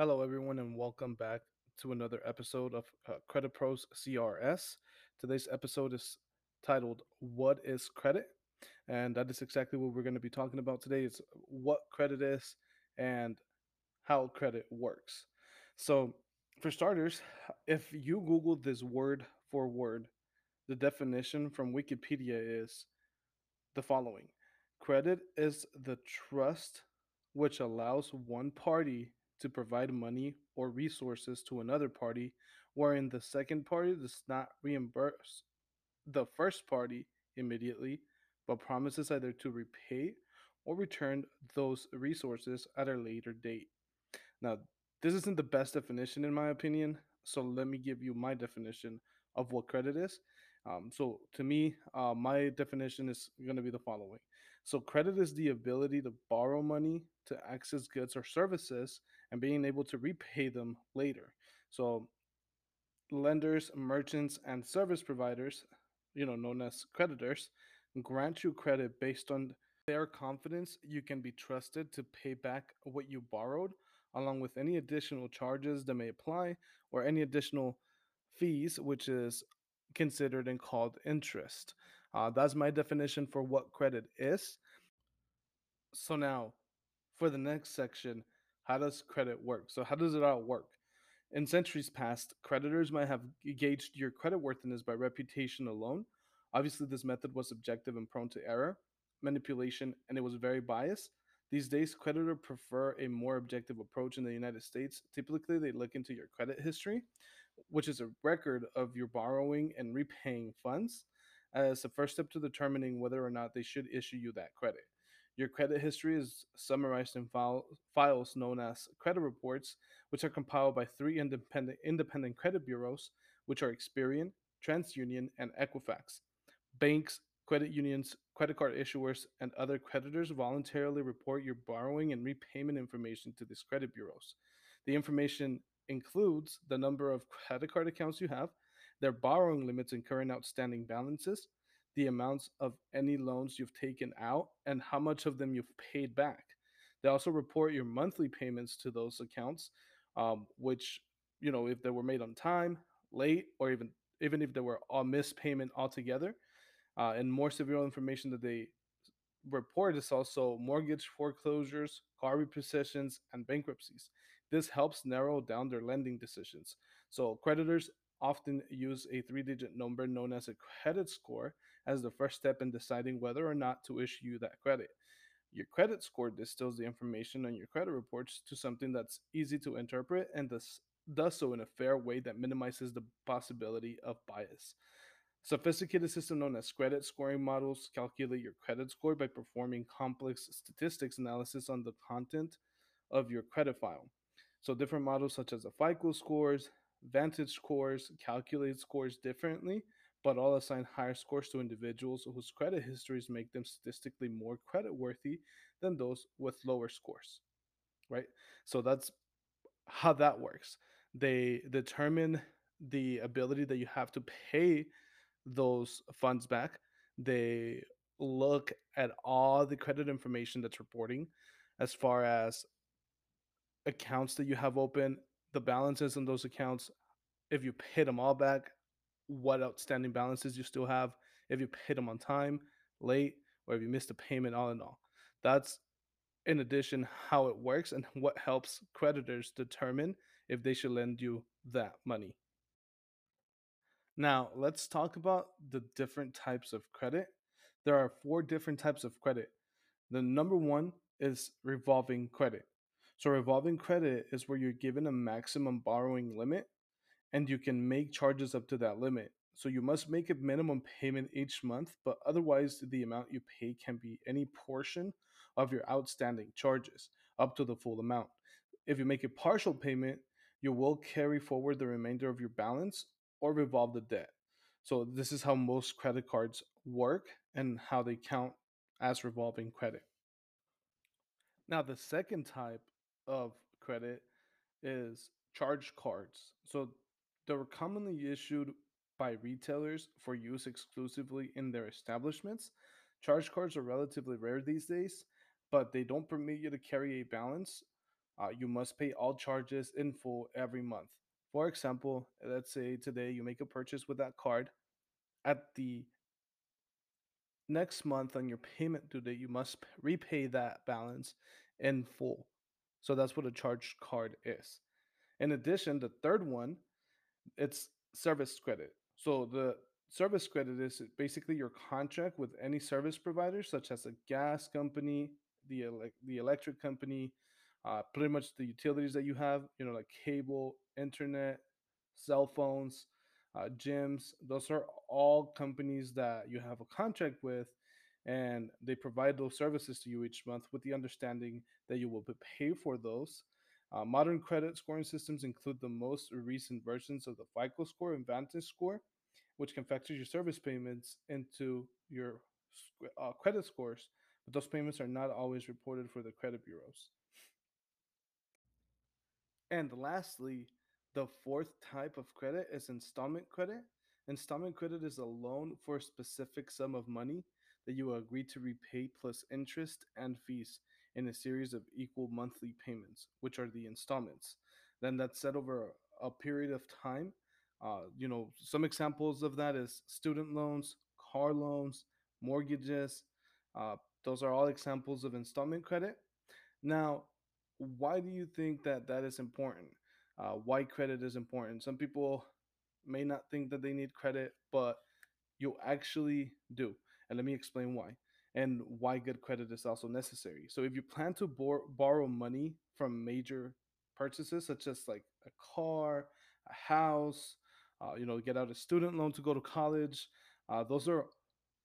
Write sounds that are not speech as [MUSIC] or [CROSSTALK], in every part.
Hello, everyone, and welcome back to another episode of uh, Credit Pros CRS. Today's episode is titled "What is Credit?" and that is exactly what we're going to be talking about today. Is what credit is and how credit works. So, for starters, if you Google this word for word, the definition from Wikipedia is the following: Credit is the trust which allows one party to provide money or resources to another party, wherein the second party does not reimburse the first party immediately, but promises either to repay or return those resources at a later date. Now, this isn't the best definition in my opinion, so let me give you my definition of what credit is. Um, so, to me, uh, my definition is going to be the following. So, credit is the ability to borrow money to access goods or services and being able to repay them later. So, lenders, merchants, and service providers, you know, known as creditors, grant you credit based on their confidence you can be trusted to pay back what you borrowed, along with any additional charges that may apply or any additional fees, which is considered and called interest. Uh, that's my definition for what credit is. So now, for the next section, how does credit work? So, how does it all work? In centuries past, creditors might have gauged your creditworthiness by reputation alone. Obviously, this method was subjective and prone to error, manipulation, and it was very biased. These days, creditors prefer a more objective approach in the United States. Typically, they look into your credit history, which is a record of your borrowing and repaying funds, as the first step to determining whether or not they should issue you that credit. Your credit history is summarized in file, files known as credit reports, which are compiled by three independent, independent credit bureaus, which are Experian, TransUnion, and Equifax. Banks, credit unions, credit card issuers, and other creditors voluntarily report your borrowing and repayment information to these credit bureaus. The information includes the number of credit card accounts you have, their borrowing limits and current outstanding balances, the amounts of any loans you've taken out, and how much of them you've paid back. They also report your monthly payments to those accounts, um, which, you know, if they were made on time, late, or even even if they were all missed payment altogether. Uh, and more severe information that they report is also mortgage foreclosures, car repossessions, and bankruptcies. This helps narrow down their lending decisions. So creditors often use a three digit number known as a credit score as the first step in deciding whether or not to issue you that credit. Your credit score distills the information on your credit reports to something that's easy to interpret and does, does so in a fair way that minimizes the possibility of bias. Sophisticated system known as credit scoring models calculate your credit score by performing complex statistics analysis on the content of your credit file. So different models such as the FICO scores, Vantage scores calculate scores differently, but all assign higher scores to individuals whose credit histories make them statistically more creditworthy than those with lower scores. Right? So that's how that works. They determine the ability that you have to pay those funds back. They look at all the credit information that's reporting as far as accounts that you have open, the balances on those accounts, if you paid them all back, what outstanding balances you still have, if you paid them on time, late, or if you missed a payment, all in all. That's in addition how it works and [LAUGHS] what helps creditors determine if they should lend you that money. Now, let's talk about the different types of credit. There are four different types of credit. The number one is revolving credit. So, revolving credit is where you're given a maximum borrowing limit and you can make charges up to that limit. So, you must make a minimum payment each month, but otherwise, the amount you pay can be any portion of your outstanding charges up to the full amount. If you make a partial payment, you will carry forward the remainder of your balance or revolve the debt. So, this is how most credit cards work and how they count as revolving credit. Now, the second type of credit is charge cards. So, they're commonly issued by retailers for use exclusively in their establishments. Charge cards are relatively rare these days, but they don't permit you to carry a balance uh, you must pay all charges in full every month. For example, let's say today you make a purchase with that card. At the next month on your payment due date, you must repay that balance in full. So that's what a charged card is. In addition, the third one, it's service credit. So the service credit is basically your contract with any service provider, such as a gas company, the elec the electric company, uh, pretty much the utilities that you have, you know, like cable, internet, cell phones, uh, gyms. Those are all companies that you have a contract with, and they provide those services to you each month with the understanding that you will pay for those. Uh, modern credit scoring systems include the most recent versions of the FICO score and Vantage score, which can factor your service payments into your uh, credit scores, but those payments are not always reported for the credit bureaus. And lastly, the fourth type of credit is installment credit. Installment credit is a loan for a specific sum of money that you agree to repay plus interest and fees in a series of equal monthly payments, which are the installments. Then that's set over a period of time. Uh, you know, some examples of that is student loans, car loans, mortgages. Uh, those are all examples of installment credit. Now, why do you think that that is important? Uh, why credit is important? Some people may not think that they need credit, but you actually do. And let me explain why and why good credit is also necessary. So, if you plan to bor- borrow money from major purchases, such as like a car, a house, uh, you know, get out a student loan to go to college, uh, those are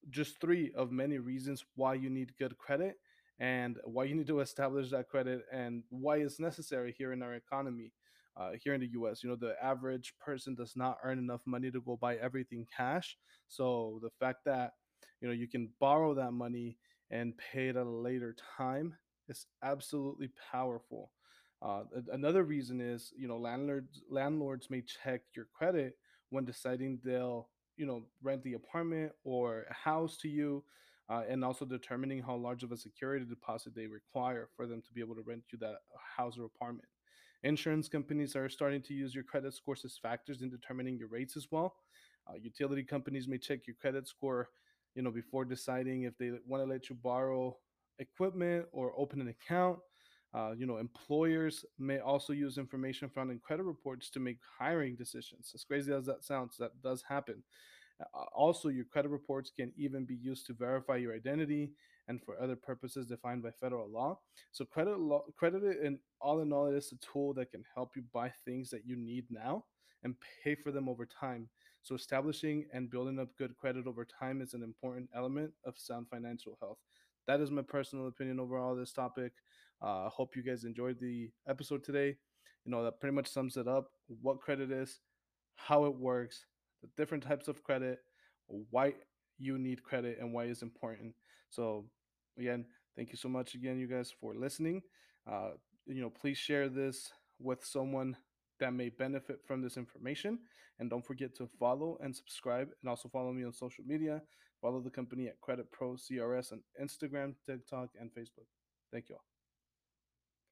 just three of many reasons why you need good credit and why you need to establish that credit and why it's necessary here in our economy uh, here in the us you know the average person does not earn enough money to go buy everything cash so the fact that you know you can borrow that money and pay it at a later time it's absolutely powerful. Uh, another reason is you know landlords landlords may check your credit when deciding they'll you know rent the apartment or a house to you uh, and also determining how large of a security deposit they require for them to be able to rent you that house or apartment. Insurance companies are starting to use your credit scores as factors in determining your rates as well. Uh, utility companies may check your credit score you know before deciding if they want to let you borrow equipment or open an account uh, you know, employers may also use information found in credit reports to make hiring decisions. As crazy as that sounds, that does happen. Also, your credit reports can even be used to verify your identity and for other purposes defined by federal law. So, credit law, credit, in all in all, it is a tool that can help you buy things that you need now and pay for them over time. So, establishing and building up good credit over time is an important element of sound financial health. That is my personal opinion overall this topic. I uh, hope you guys enjoyed the episode today. You know, that pretty much sums it up what credit is, how it works, the different types of credit, why you need credit, and why it's important. So, again, thank you so much again, you guys, for listening. Uh, you know, please share this with someone that may benefit from this information. And don't forget to follow and subscribe, and also follow me on social media. Follow the company at Credit Pro CRS on Instagram, TikTok, and Facebook. Thank you all.